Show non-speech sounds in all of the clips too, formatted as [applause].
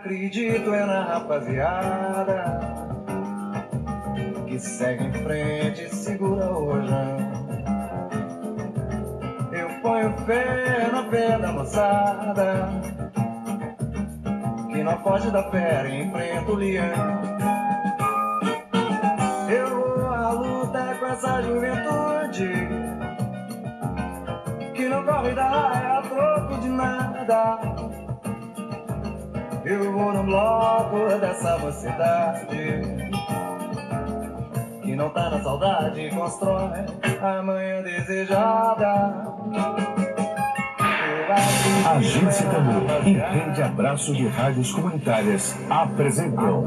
acredito é na rapaziada que segue em frente e segura o. Eu ponho fé na fé da moçada que não foge da fera e enfrenta o leão. Eu vou à luta com essa juventude que não corre da raia a troco de nada. Eu vou no bloco dessa mocidade que não tá na saudade constrói a manhã desejada. Agência Tambor e Rede Abraço de Rádios Comunitárias apresentam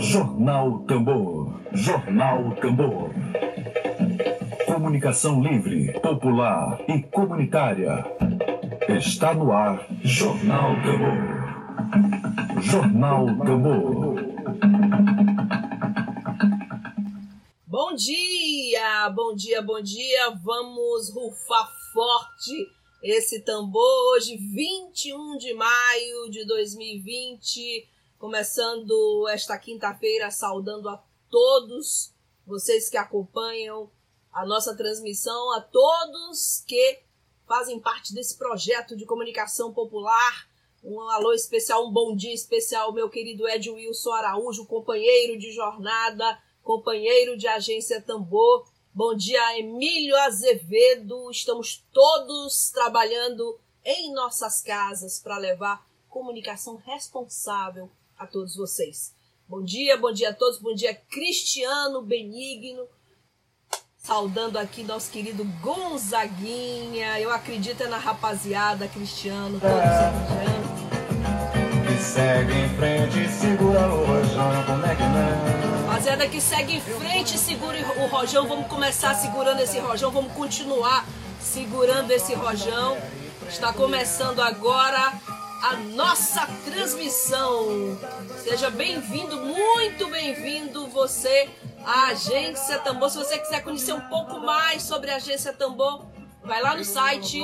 Jornal Tambor. Jornal Tambor. Comunicação livre, popular e comunitária. Está no ar Jornal Tambor. Jornal Tambor. Bom dia, bom dia, bom dia. Vamos rufar forte esse tambor hoje, 21 de maio de 2020, começando esta quinta-feira, saudando a todos vocês que acompanham a nossa transmissão, a todos que fazem parte desse projeto de comunicação popular. Um alô especial, um bom dia especial, meu querido Ed Wilson Araújo, companheiro de jornada, companheiro de agência Tambor Bom dia, Emílio Azevedo. Estamos todos trabalhando em nossas casas para levar comunicação responsável a todos vocês. Bom dia, bom dia a todos. Bom dia, Cristiano Benigno. Saudando aqui nosso querido Gonzaguinha. Eu acredito é na rapaziada, Cristiano, todos. Que segue em frente, segura o rojão, como é que não? Que segue em frente, segure o rojão. Vamos começar segurando esse rojão, vamos continuar segurando esse rojão. Está começando agora a nossa transmissão. Seja bem-vindo, muito bem-vindo você à Agência Tambor. Se você quiser conhecer um pouco mais sobre a Agência Tambor, vai lá no site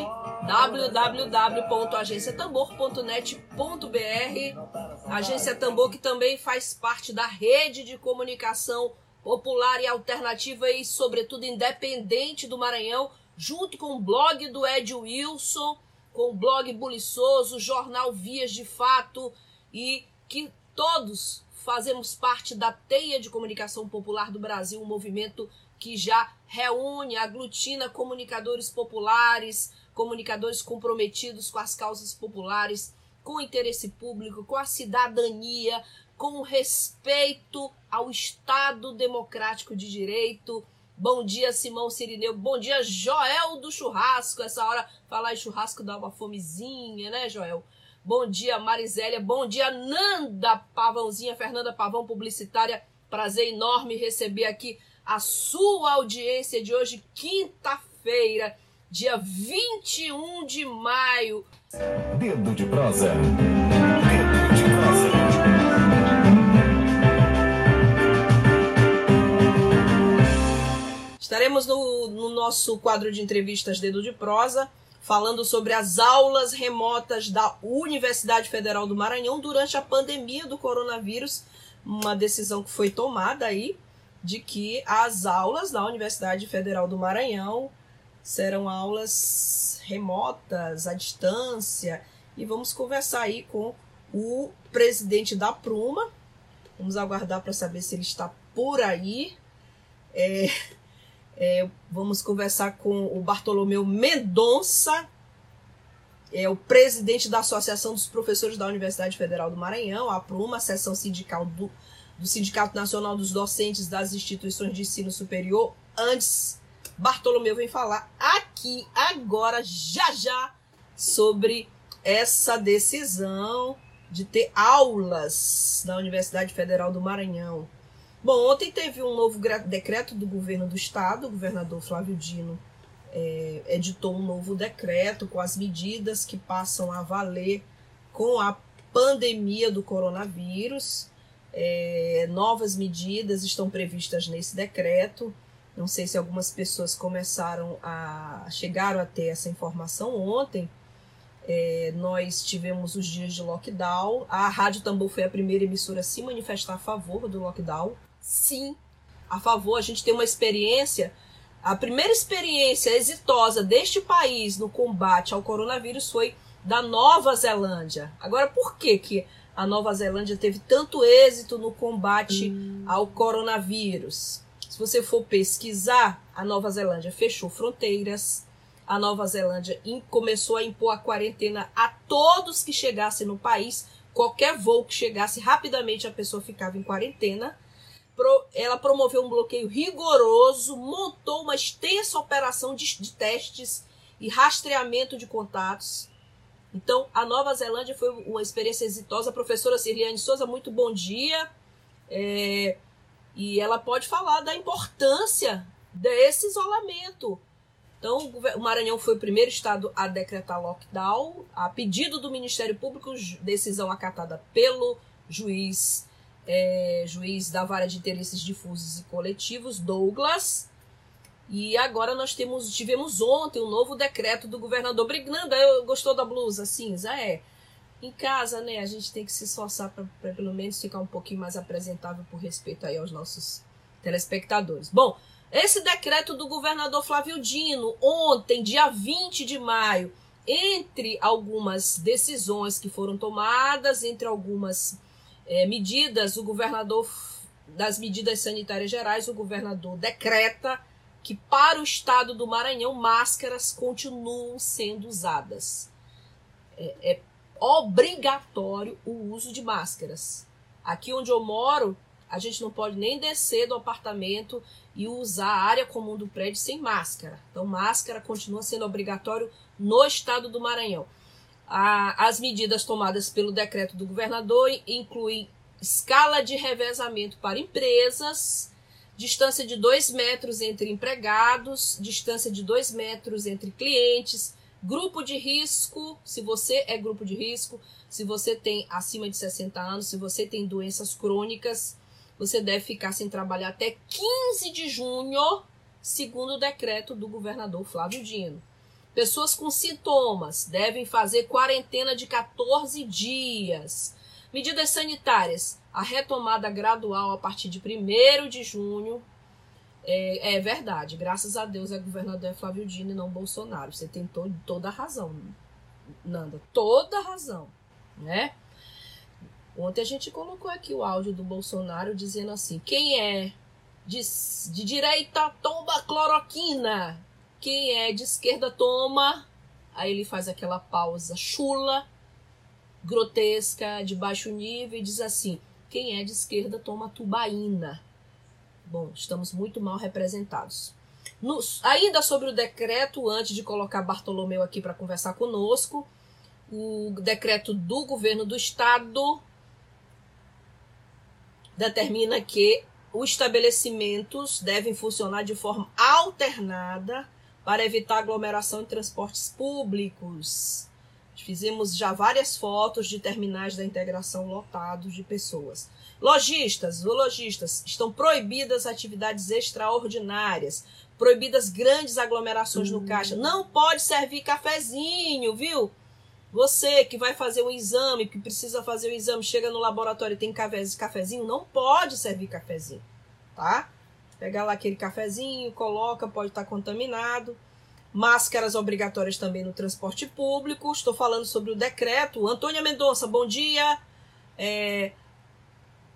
www.agenciatambor.net.br. Agência Tambor que também faz parte da rede de comunicação popular e alternativa e sobretudo independente do Maranhão, junto com o blog do Ed Wilson, com o blog Buliçoso, jornal Vias de Fato e que todos fazemos parte da teia de comunicação popular do Brasil, um movimento que já reúne, aglutina comunicadores populares, comunicadores comprometidos com as causas populares, com o interesse público, com a cidadania, com o respeito ao Estado democrático de direito. Bom dia, Simão Sirineu. Bom dia, Joel do Churrasco. Essa hora falar em churrasco dá uma fomezinha, né, Joel? Bom dia, Marisélia. Bom dia, Nanda Pavãozinha, Fernanda Pavão, publicitária. Prazer enorme receber aqui a sua audiência de hoje, quinta-feira dia 21 de maio. Dedo de prosa. Dedo de prosa. Estaremos no, no nosso quadro de entrevistas Dedo de Prosa falando sobre as aulas remotas da Universidade Federal do Maranhão durante a pandemia do coronavírus, uma decisão que foi tomada aí de que as aulas da Universidade Federal do Maranhão serão aulas remotas, à distância, e vamos conversar aí com o presidente da Pruma. Vamos aguardar para saber se ele está por aí. É, é, vamos conversar com o Bartolomeu Mendonça, é o presidente da Associação dos Professores da Universidade Federal do Maranhão, a Pruma, a seção sindical do, do Sindicato Nacional dos Docentes das Instituições de Ensino Superior, antes Bartolomeu vem falar aqui, agora, já já, sobre essa decisão de ter aulas na Universidade Federal do Maranhão. Bom, ontem teve um novo decreto do governo do estado, o governador Flávio Dino é, editou um novo decreto com as medidas que passam a valer com a pandemia do coronavírus. É, novas medidas estão previstas nesse decreto. Não sei se algumas pessoas começaram a chegaram a ter essa informação ontem, É, nós tivemos os dias de lockdown. A Rádio Tambor foi a primeira emissora a se manifestar a favor do lockdown. Sim, a favor. A gente tem uma experiência. A primeira experiência exitosa deste país no combate ao coronavírus foi da Nova Zelândia. Agora, por que, que a Nova Zelândia teve tanto êxito no combate hum. ao coronavírus? Se você for pesquisar, a Nova Zelândia fechou fronteiras, a Nova Zelândia começou a impor a quarentena a todos que chegassem no país. Qualquer voo que chegasse, rapidamente a pessoa ficava em quarentena. Ela promoveu um bloqueio rigoroso, montou uma extensa operação de, de testes e rastreamento de contatos. Então, a Nova Zelândia foi uma experiência exitosa. A professora Sirliane Souza, muito bom dia. É, e ela pode falar da importância desse isolamento então, o Maranhão foi o primeiro estado a decretar lockdown, a pedido do Ministério Público, decisão acatada pelo juiz, é, juiz da vara de interesses difusos e coletivos, Douglas. E agora nós temos, tivemos ontem um novo decreto do governador Brignanda. Eu, gostou da blusa cinza? É. Em casa, né, a gente tem que se esforçar para pelo menos ficar um pouquinho mais apresentável por respeito aí aos nossos telespectadores. Bom, esse decreto do governador Flávio Dino, ontem, dia 20 de maio, entre algumas decisões que foram tomadas, entre algumas é, medidas, o governador, das medidas sanitárias gerais, o governador decreta que para o estado do Maranhão máscaras continuam sendo usadas. É, é obrigatório o uso de máscaras. Aqui onde eu moro, a gente não pode nem descer do apartamento e usar a área comum do prédio sem máscara. Então, máscara continua sendo obrigatório no estado do Maranhão. A, as medidas tomadas pelo decreto do governador incluem escala de revezamento para empresas, distância de 2 metros entre empregados, distância de 2 metros entre clientes, grupo de risco, se você é grupo de risco, se você tem acima de 60 anos, se você tem doenças crônicas, você deve ficar sem trabalhar até 15 de junho, segundo o decreto do governador Flávio Dino. Pessoas com sintomas devem fazer quarentena de 14 dias. Medidas sanitárias. A retomada gradual a partir de 1 de junho. É, é, verdade. Graças a Deus é governador Flávio Dino e não Bolsonaro. Você tem to toda a razão, Nanda. Toda a razão. Né? Ontem a gente colocou aqui o áudio do Bolsonaro dizendo assim: quem é de, de direita toma cloroquina, quem é de esquerda toma. Aí ele faz aquela pausa chula, grotesca, de baixo nível e diz assim: quem é de esquerda toma tubaína. Bom, estamos muito mal representados. ainda sobre o decreto, antes de colocar Bartolomeu aqui para conversar conosco, o decreto do governo do estado determina que os estabelecimentos devem funcionar de forma alternada para evitar aglomeração em transportes públicos. Fizemos já várias fotos de terminais da integração lotados de pessoas. Lojistas, lojistas, estão proibidas atividades extraordinárias, proibidas grandes aglomerações no caixa. Não pode servir cafezinho, viu? Você que vai fazer um exame, que precisa fazer o um exame, chega no laboratório e tem cafezinho, não pode servir cafezinho, tá? Pega lá aquele cafezinho, coloca, pode estar contaminado. Máscaras obrigatórias também no transporte público. Estou falando sobre o decreto. Antônia Mendonça, bom dia. É,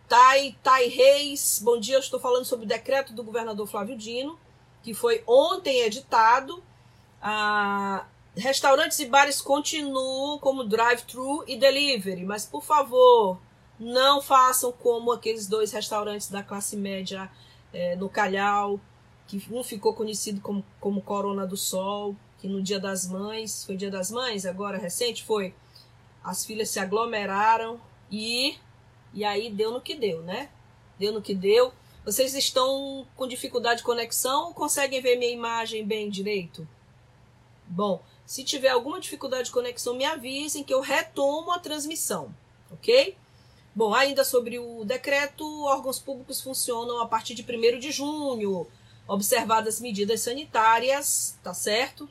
Tai, Tai Reis, bom dia. Estou falando sobre o decreto do governador Flávio Dino, que foi ontem editado. Ah, Restaurantes e bares continuam como drive-thru e delivery, mas por favor, não façam como aqueles dois restaurantes da classe média é, no Calhau, que um ficou conhecido como, como Corona do Sol, que no Dia das Mães, foi Dia das Mães, agora recente, foi. As filhas se aglomeraram e, e aí deu no que deu, né? Deu no que deu. Vocês estão com dificuldade de conexão conseguem ver minha imagem bem direito? Bom, se tiver alguma dificuldade de conexão, me avisem que eu retomo a transmissão, ok? Bom, ainda sobre o decreto, órgãos públicos funcionam a partir de 1 de junho, observadas medidas sanitárias, tá certo?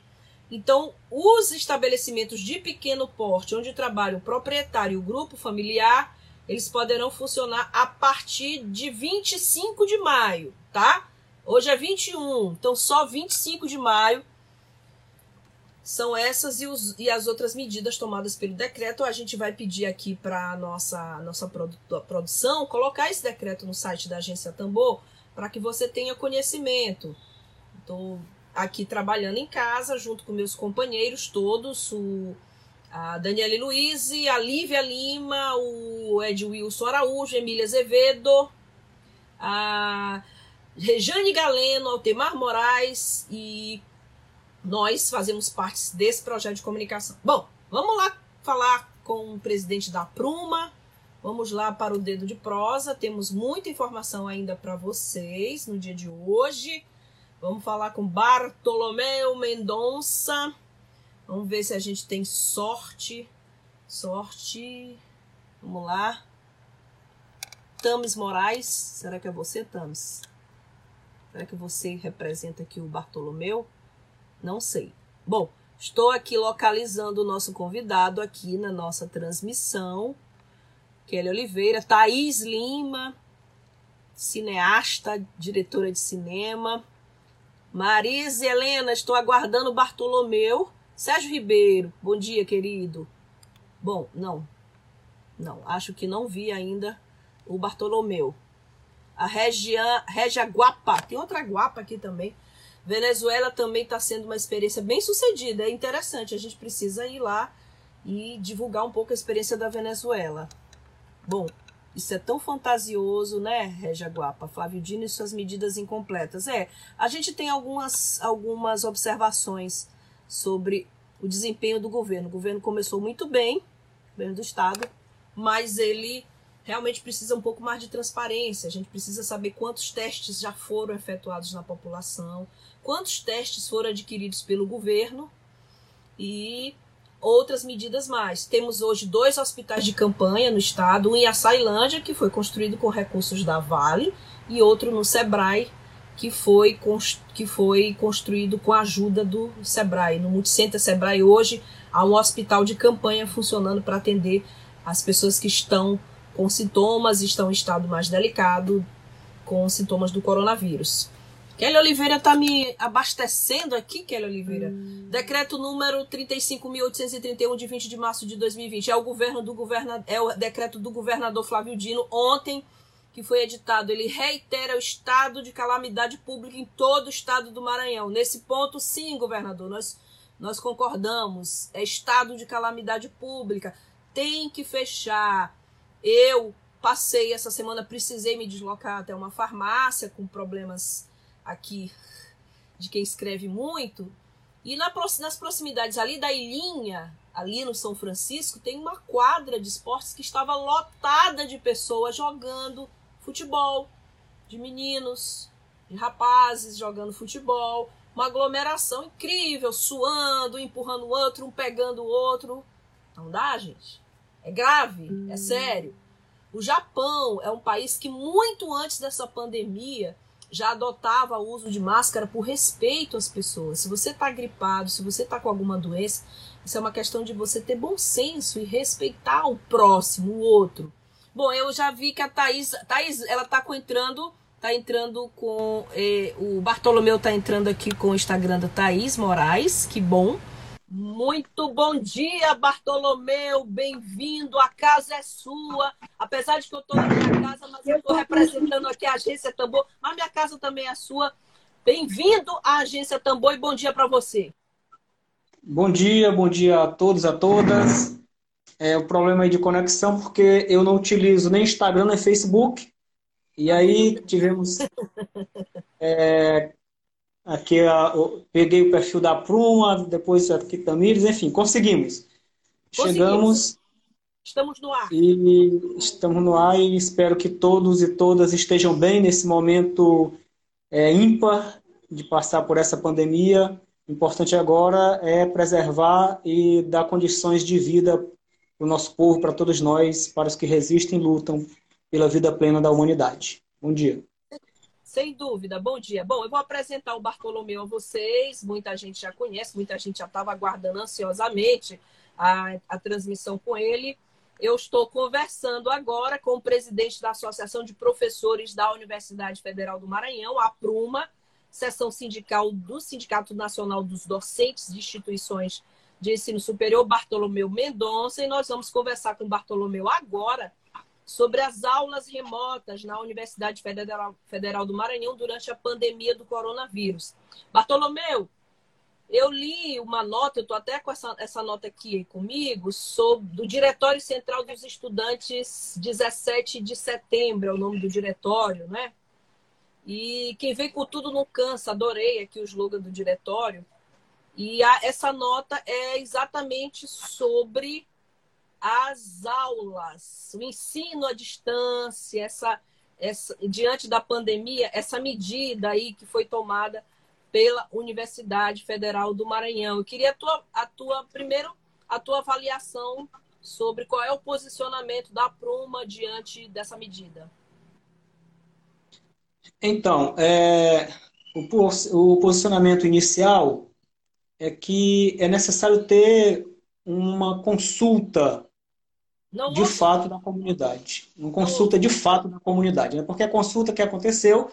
Então, os estabelecimentos de pequeno porte, onde trabalha o proprietário e o grupo familiar, eles poderão funcionar a partir de 25 de maio, tá? Hoje é 21, então só 25 de maio são essas e, os, e, as outras medidas tomadas pelo decreto. A gente vai pedir aqui para a nossa, nossa produ produção colocar esse decreto no site da Agência Tambor para que você tenha conhecimento. Estou aqui trabalhando em casa junto com meus companheiros todos, o, a Daniele Luiz, a Lívia Lima, o Ed Wilson Araújo, Emília Azevedo, a Rejane Galeno, Altemar Moraes e nós fazemos parte desse projeto de comunicação. Bom, vamos lá falar com o presidente da Pruma. Vamos lá para o dedo de prosa. Temos muita informação ainda para vocês no dia de hoje. Vamos falar com Bartolomeu Mendonça. Vamos ver se a gente tem sorte. Sorte. Vamos lá. Tames Moraes. Será que é você, Tames? Será que você representa aqui o Bartolomeu? Não sei. Bom, estou aqui localizando o nosso convidado aqui na nossa transmissão. Kelly Oliveira, Thaís Lima, cineasta, diretora de cinema. Marise Helena, estou aguardando Bartolomeu. Sérgio Ribeiro, bom dia, querido. Bom, não. Não, acho que não vi ainda o Bartolomeu. A Regia, Regia Guapa, tem outra Guapa aqui também. Venezuela também está sendo uma experiência bem sucedida, é interessante, a gente precisa ir lá e divulgar um pouco a experiência da Venezuela. Bom, isso é tão fantasioso, né, Regia Guapa? Flávio Dino e suas medidas incompletas. É, a gente tem algumas, algumas observações sobre o desempenho do governo. O governo começou muito bem, governo do Estado, mas ele realmente precisa um pouco mais de transparência. A gente precisa saber quantos testes já foram efetuados na população, quantos testes foram adquiridos pelo governo e outras medidas mais. Temos hoje dois hospitais de campanha no estado, um em Açailândia, que foi construído com recursos da Vale, e outro no Sebrae, que foi, que foi construído com a ajuda do Sebrae. No Multicenter Sebrae hoje há um hospital de campanha funcionando para atender as pessoas que estão com sintomas, estão em estado mais delicado, com sintomas do coronavírus. Kelly Oliveira está me abastecendo aqui, Kelly Oliveira. Hum. Decreto número 35.831 de 20 de março de 2020. É o governo do governador, é o decreto do governador Flávio Dino ontem que foi editado. Ele reitera o estado de calamidade pública em todo o estado do Maranhão. Nesse ponto, sim, governador, nós nós concordamos. É estado de calamidade pública. Tem que fechar. Eu passei essa semana, precisei me deslocar até uma farmácia com problemas aqui de quem escreve muito. E na, nas proximidades ali da Ilhinha, ali no São Francisco, tem uma quadra de esportes que estava lotada de pessoas jogando futebol, de meninos, de rapazes jogando futebol, uma aglomeração incrível, suando, empurrando o outro, um pegando o outro. Não dá, gente? É grave, é hum. sério. O Japão é um país que muito antes dessa pandemia já adotava o uso de máscara por respeito às pessoas. Se você está gripado, se você está com alguma doença, isso é uma questão de você ter bom senso e respeitar o próximo, o outro. Bom, eu já vi que a Thaís, Thaís ela está entrando, tá entrando com, eh, o Bartolomeu está entrando aqui com o Instagram da Thaís Moraes, que bom. Muito bom dia, Bartolomeu. Bem-vindo. A casa é sua. Apesar de que eu estou na minha casa, mas eu estou representando aqui a Agência Tambor. Mas minha casa também é sua. Bem-vindo à Agência Tambor e bom dia para você. Bom dia, bom dia a todos, a todas. É o problema aí de conexão, porque eu não utilizo nem Instagram nem Facebook. E aí tivemos [laughs] é, Aqui peguei o perfil da Pruma, depois aqui Tamires, enfim, conseguimos. conseguimos. Chegamos. Estamos no ar. E estamos no ar e espero que todos e todas estejam bem nesse momento é, ímpar de passar por essa pandemia. O importante agora é preservar e dar condições de vida para o nosso povo, para todos nós, para os que resistem e lutam pela vida plena da humanidade. Bom dia. Sem dúvida. Bom dia. Bom, eu vou apresentar o Bartolomeu a vocês. Muita gente já conhece, muita gente já estava aguardando ansiosamente a, a transmissão com ele. Eu estou conversando agora com o presidente da Associação de Professores da Universidade Federal do Maranhão, a Pruma, seção sindical do Sindicato Nacional dos Docentes de Instituições de Ensino Superior, Bartolomeu Mendonça, e nós vamos conversar com Bartolomeu agora sobre as aulas remotas na Universidade Federal, Federal do Maranhão durante a pandemia do coronavírus. Bartolomeu, eu li uma nota, eu estou até com essa, essa nota aqui comigo, sobre, do Diretório Central dos Estudantes, 17 de setembro é o nome do diretório, né? E quem vem com tudo não cansa, adorei aqui o slogan do diretório. E a, essa nota é exatamente sobre as aulas, o ensino à distância, essa, essa, diante da pandemia, essa medida aí que foi tomada pela Universidade Federal do Maranhão. Eu queria a tua, a tua primeiro a tua avaliação sobre qual é o posicionamento da Pruma diante dessa medida. Então, é, o, o posicionamento inicial é que é necessário ter uma consulta não de fato da comunidade. Uma consulta de fato da comunidade. Né? Porque a consulta que aconteceu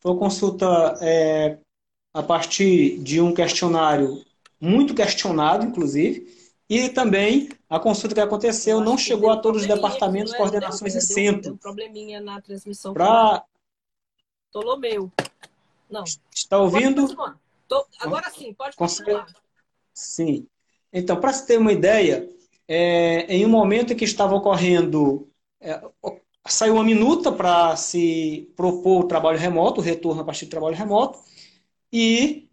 foi uma consulta é, a partir de um questionário muito questionado, inclusive, e também a consulta que aconteceu não chegou a todos os departamentos, coordenações e centros. Deu um probleminha na transmissão. Pra... Tolomeu. Não. Está ouvindo? Tô... Agora sim, pode continuar. Sim. Então, para se ter uma ideia, é, em um momento em que estava ocorrendo, é, saiu uma minuta para se propor o trabalho remoto, o retorno a partir do trabalho remoto, e,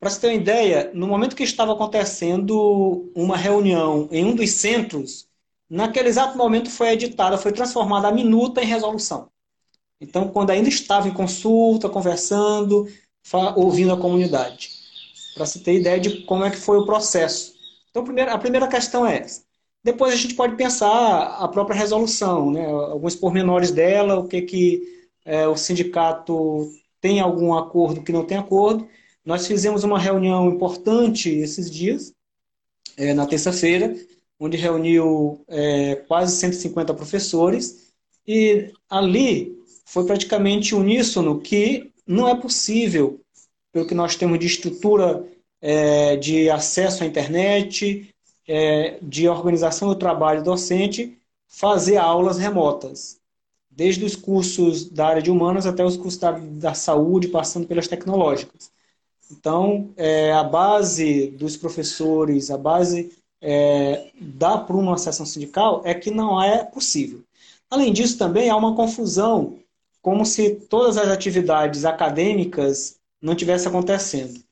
para se ter uma ideia, no momento que estava acontecendo uma reunião em um dos centros, naquele exato momento foi editada, foi transformada a minuta em resolução. Então, quando ainda estava em consulta, conversando, ouvindo a comunidade, para se ter ideia de como é que foi o processo. Então, a primeira questão é essa. Depois a gente pode pensar a própria resolução, né? alguns pormenores dela, o que, que é, o sindicato tem algum acordo que não tem acordo. Nós fizemos uma reunião importante esses dias, é, na terça-feira, onde reuniu é, quase 150 professores, e ali foi praticamente uníssono que não é possível, pelo que nós temos de estrutura é, de acesso à internet, é, de organização do trabalho docente fazer aulas remotas, desde os cursos da área de humanas até os cursos da, da saúde, passando pelas tecnológicas. Então, é, a base dos professores, a base é, da para uma sessão sindical é que não é possível. Além disso, também há uma confusão, como se todas as atividades acadêmicas não tivessem acontecendo.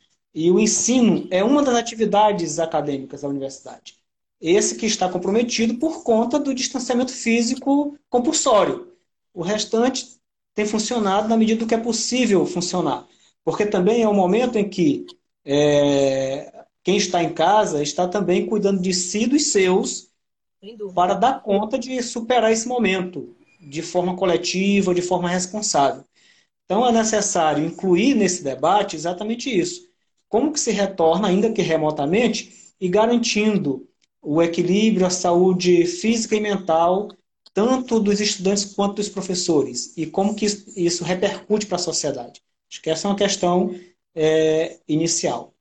E o ensino é uma das atividades acadêmicas da universidade. Esse que está comprometido por conta do distanciamento físico compulsório. O restante tem funcionado na medida do que é possível funcionar. Porque também é um momento em que é, quem está em casa está também cuidando de si e dos seus para dar conta de superar esse momento de forma coletiva, de forma responsável. Então é necessário incluir nesse debate exatamente isso como que se retorna, ainda que remotamente, e garantindo o equilíbrio, a saúde física e mental, tanto dos estudantes quanto dos professores, e como que isso, repercute para a sociedade. Acho que essa é uma questão é, inicial.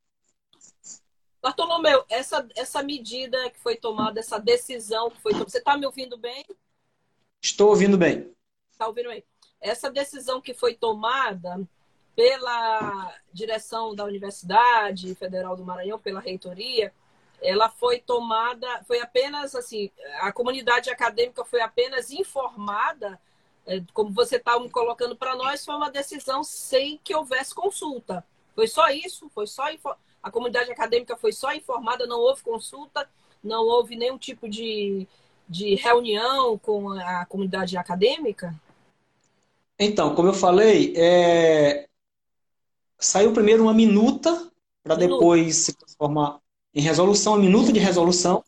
Bartolomeu, essa, essa medida que foi tomada, essa decisão que foi tomada, você está me ouvindo bem? Estou ouvindo bem. Está ouvindo bem. Essa decisão que foi tomada, pela direção da Universidade Federal do Maranhão, pela reitoria, ela foi tomada, foi apenas assim, a comunidade acadêmica foi apenas informada, é, como você está me colocando para nós, foi uma decisão sem que houvesse consulta. Foi só isso, foi só a comunidade acadêmica foi só informada, não houve consulta, não houve nenhum tipo de, de reunião com a comunidade acadêmica? Então, como eu falei, é, saiu primeiro uma minuta para depois se transformar em resolução, uma minuta de resolução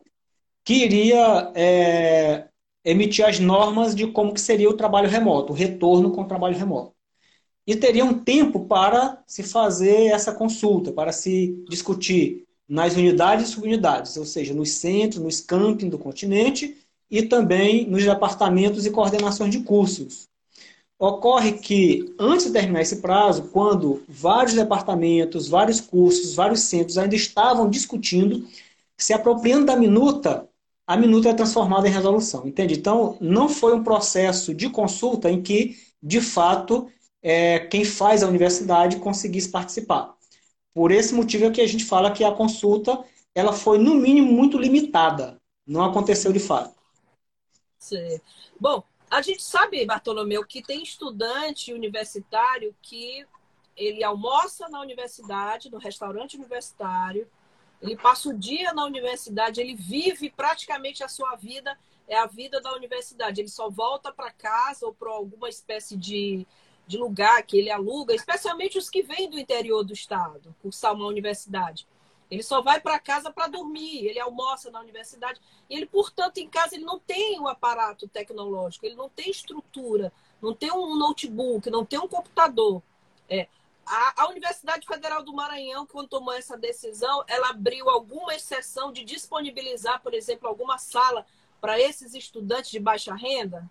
que iria é, emitir as normas de como que seria o trabalho remoto, o retorno com o trabalho remoto. e teria um tempo para se fazer essa consulta, para se discutir nas unidades e subunidades, ou seja, nos centros, nos campings do continente e também nos departamentos e coordenações de cursos. Ocorre que, antes de terminar esse prazo, quando vários departamentos, vários cursos, vários centros ainda estavam discutindo, se apropriando da minuta, a minuta é transformada em resolução, entende? Então, não foi um processo de consulta em que, de fato, é, quem faz a universidade conseguisse participar. Por esse motivo é que a gente fala que a consulta ela foi, no mínimo, muito limitada. Não aconteceu de fato. Sim. Bom, a gente sabe, Bartolomeu, que tem estudante universitário que ele almoça na universidade, no restaurante universitário, ele passa o dia na universidade, ele vive praticamente a sua vida, é a vida da universidade. Ele só volta para casa ou para alguma espécie de, de lugar que ele aluga, especialmente os que vêm do interior do estado, cursar uma universidade. Ele só vai para casa para dormir, ele almoça na universidade. E ele, portanto, em casa ele não tem o um aparato tecnológico, ele não tem estrutura, não tem um notebook, não tem um computador. É, a, a, Universidade Federal do Maranhão, quando tomou essa decisão, ela abriu alguma exceção de disponibilizar, por exemplo, alguma sala para esses estudantes de baixa renda?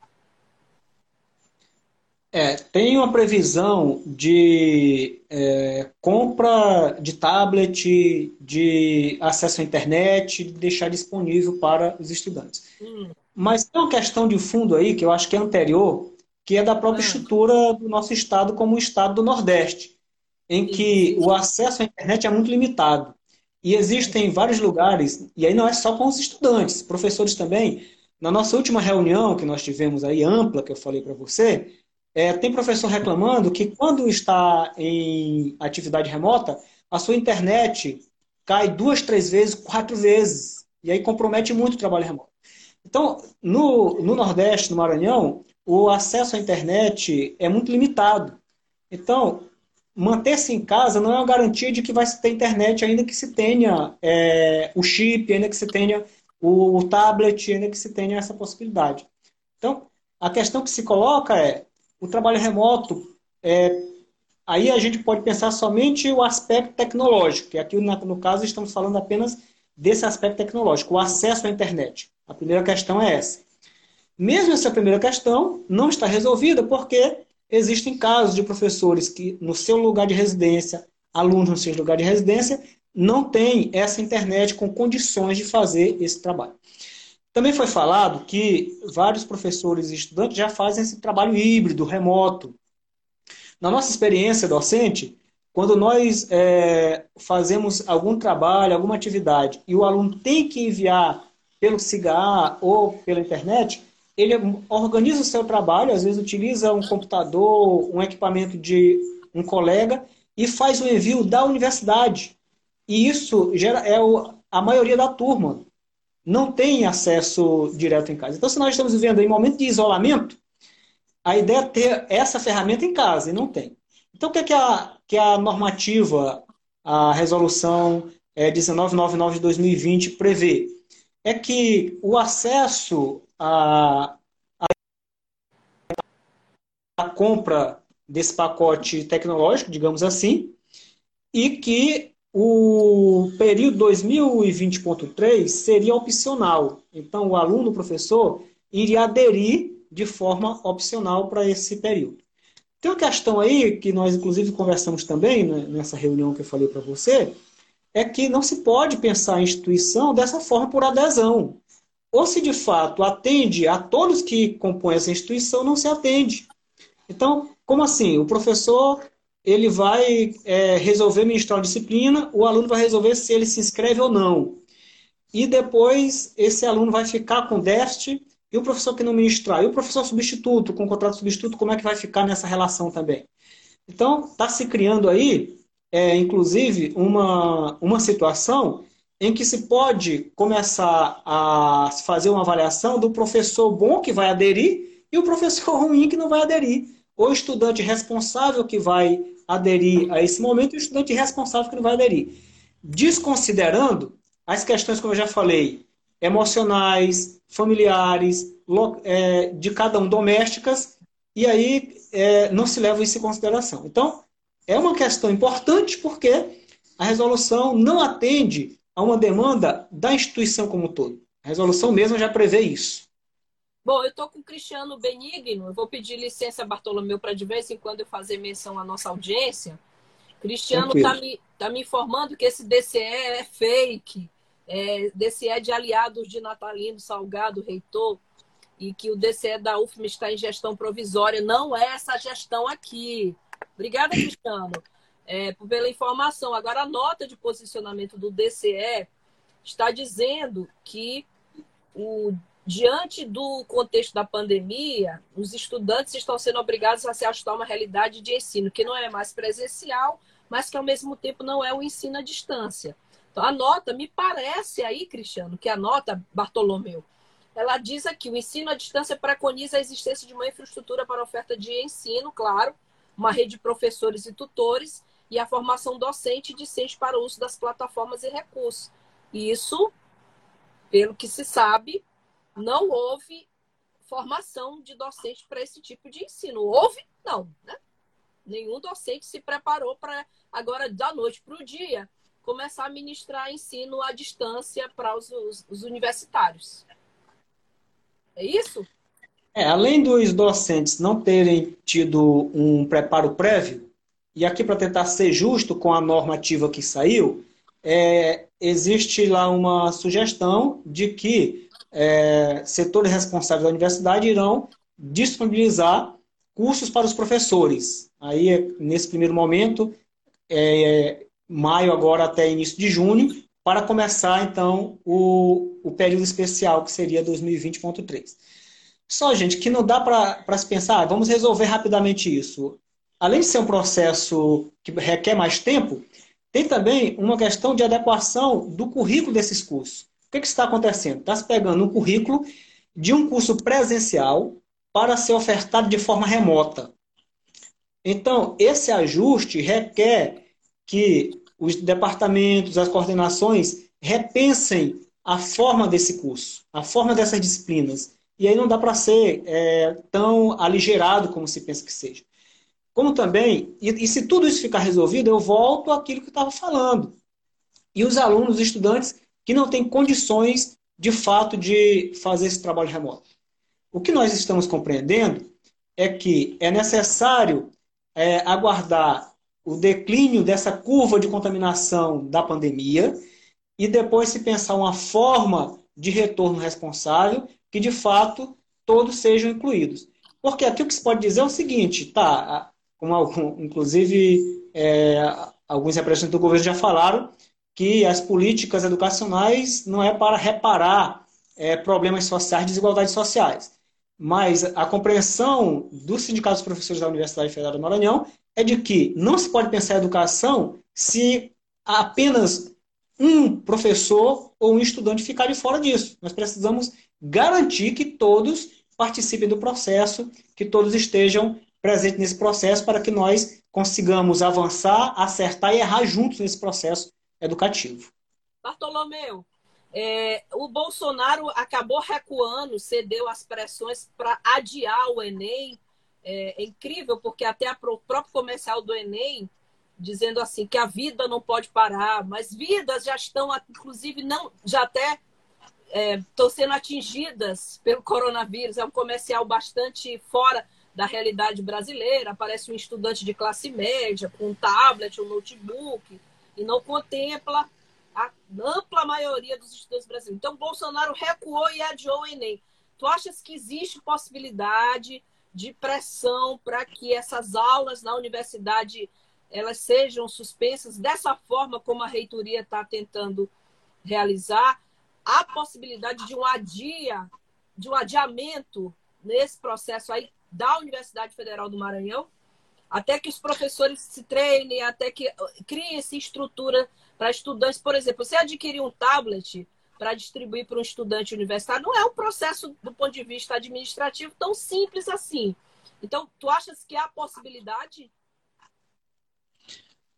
É, tem uma previsão de é, compra de tablet, de acesso à internet, de deixar disponível para os estudantes. Hum. Mas tem uma questão de fundo aí, que eu acho que é anterior, que é da própria hum. estrutura do nosso estado como o estado do Nordeste, em que o acesso à internet é muito limitado. E existem vários lugares, e aí não é só com os estudantes, professores também. Na nossa última reunião que nós tivemos aí, ampla, que eu falei para você, é, tem professor reclamando que quando está em atividade remota, a sua internet cai duas, três vezes, quatro vezes. E aí compromete muito o trabalho remoto. Então, no, no Nordeste, no Maranhão, o acesso à internet é muito limitado. Então, manter-se em casa não é uma garantia de que vai ter internet, ainda que se tenha é, o chip, ainda que se tenha o, o tablet, ainda que se tenha essa possibilidade. Então, a questão que se coloca é o trabalho remoto, é, aí a gente pode pensar somente o aspecto tecnológico, que aqui no caso estamos falando apenas desse aspecto tecnológico, o acesso à internet. A primeira questão é essa. Mesmo essa primeira questão não está resolvida porque existem casos de professores que, no seu lugar de residência, alunos no seu lugar de residência, não têm essa internet com condições de fazer esse trabalho. Também foi falado que vários professores e estudantes já fazem esse trabalho híbrido, remoto. Na nossa experiência docente, quando nós é, fazemos algum trabalho, alguma atividade, e o aluno tem que enviar pelo CIGA ou pela internet, ele organiza o seu trabalho, às vezes utiliza um computador, um equipamento de um colega e faz o envio da universidade. E isso gera, é o, a maioria da turma não tem acesso direto em casa. Então, se nós estamos vivendo em momento de isolamento, a ideia é ter essa ferramenta em casa, e não tem. Então, o que é que a, que a normativa, a resolução é, 1999 de 2020 prevê? É que o acesso a, a compra desse pacote tecnológico, digamos assim, e que o período 2020.3 seria opcional. Então, o aluno, o professor, iria aderir de forma opcional para esse período. Tem uma questão aí que nós, inclusive, conversamos também né, nessa reunião que eu falei para você, é que não se pode pensar a instituição dessa forma por adesão. Ou se de fato atende a todos que compõem essa instituição, não se atende. Então, como assim? O professor ele vai é, resolver ministrar a disciplina, o aluno vai resolver se ele se inscreve ou não. E depois esse aluno vai ficar com déficit e o professor que não ministrar. E o professor substituto, com contrato substituto, como é que vai ficar nessa relação também? Então, está se criando aí, é, inclusive, uma, uma situação em que se pode começar a fazer uma avaliação do professor bom que vai aderir e o professor [laughs] ruim que não vai aderir. O estudante responsável que vai aderir a esse momento e o estudante responsável que não vai aderir. Desconsiderando as questões, como eu já falei, emocionais, familiares, é, de cada um domésticas e aí é, não se leva isso em consideração. Então, é uma questão importante porque a resolução não atende a uma demanda da instituição como um todo. A resolução mesmo já prevê isso. Bom, eu estou com o Cristiano Benigno, eu vou pedir licença, Bartolomeu, para de vez em quando eu fazer menção à nossa audiência. Cristiano está me, tá me informando que esse DCE é fake, é, DCE de aliados de Natalino Salgado, reitor, e que o DCE da UFM está em gestão provisória. Não é essa gestão aqui. Obrigada, Cristiano, é, pela informação. Agora, a nota de posicionamento do DCE está dizendo que, o, diante do contexto da pandemia, os estudantes estão sendo obrigados a se ajustar a uma realidade de ensino que não é mais presencial, mas que, ao mesmo tempo, não é o ensino à distância. Então, a nota, me parece aí, Cristiano, que a nota, Bartolomeu, ela diz aqui: o ensino à distância preconiza a existência de uma infraestrutura para oferta de ensino, claro, uma rede de professores e tutores e a formação docente e discente para o uso das plataformas e recursos. Isso, pelo que se sabe, não houve formação de docente para esse tipo de ensino. Houve? Não, né? Nenhum docente se preparou para agora da noite para o dia começar a ministrar ensino à distância para os, os, os universitários. É isso? É, além dos docentes não terem tido um preparo prévio, e aqui para tentar ser justo com a normativa que saiu, é, existe lá uma sugestão de que é, setores responsáveis da universidade irão disponibilizar cursos para os professores. Aí, nesse primeiro momento, é, maio agora até início de junho, para começar, então, o, o período especial, que seria 2020.3. Só, gente, que não dá para se pensar, ah, vamos resolver rapidamente isso. Além de ser um processo que requer mais tempo, tem também uma questão de adequação do currículo desses cursos. O que, que está acontecendo? Está se pegando um currículo de um curso presencial para ser ofertado de forma remota. Então, esse ajuste requer que os departamentos, as coordenações repensem a forma desse curso, a forma dessas disciplinas. E aí não dá para ser é, tão aligerado como se pensa que seja. Como também, e, e se tudo isso ficar resolvido, eu volto àquilo que eu estava falando. E os alunos, os estudantes que não têm condições de fato de fazer esse trabalho remoto. O que nós estamos compreendendo é que é necessário é, aguardar o declínio dessa curva de contaminação da pandemia e depois se pensar uma forma de retorno responsável que, de fato, todos sejam incluídos. Porque aqui o que se pode dizer é o seguinte, tá, como inclusive é, alguns representantes do governo já falaram, que as políticas educacionais não é para reparar é, problemas sociais, desigualdades sociais. Mas a compreensão dos sindicatos professores da Universidade Federal do Maranhão é de que não se pode pensar em educação se apenas um professor ou um estudante ficar de fora disso. Nós precisamos garantir que todos participem do processo, que todos estejam presentes nesse processo para que nós consigamos avançar, acertar e errar juntos nesse processo educativo. Bartolomeu, é, o Bolsonaro acabou recuando, cedeu às pressões para adiar o Enem é, é incrível, porque até o próprio comercial do Enem dizendo assim que a vida não pode parar, mas vidas já estão, inclusive, não já até estão é, sendo atingidas pelo coronavírus. É um comercial bastante fora da realidade brasileira. Aparece um estudante de classe média com um tablet, um notebook, e não contempla a ampla maioria dos estudantes brasileiros. Então, Bolsonaro recuou e adiou o Enem. Tu achas que existe possibilidade de pressão para que essas aulas na universidade elas sejam suspensas dessa forma como a reitoria está tentando realizar a possibilidade de um adia de um adiamento nesse processo aí da Universidade Federal do Maranhão até que os professores se treinem até que criem essa estrutura para estudantes por exemplo você adquirir um tablet para distribuir para um estudante universitário não é um processo do ponto de vista administrativo tão simples assim. Então, tu achas que há possibilidade?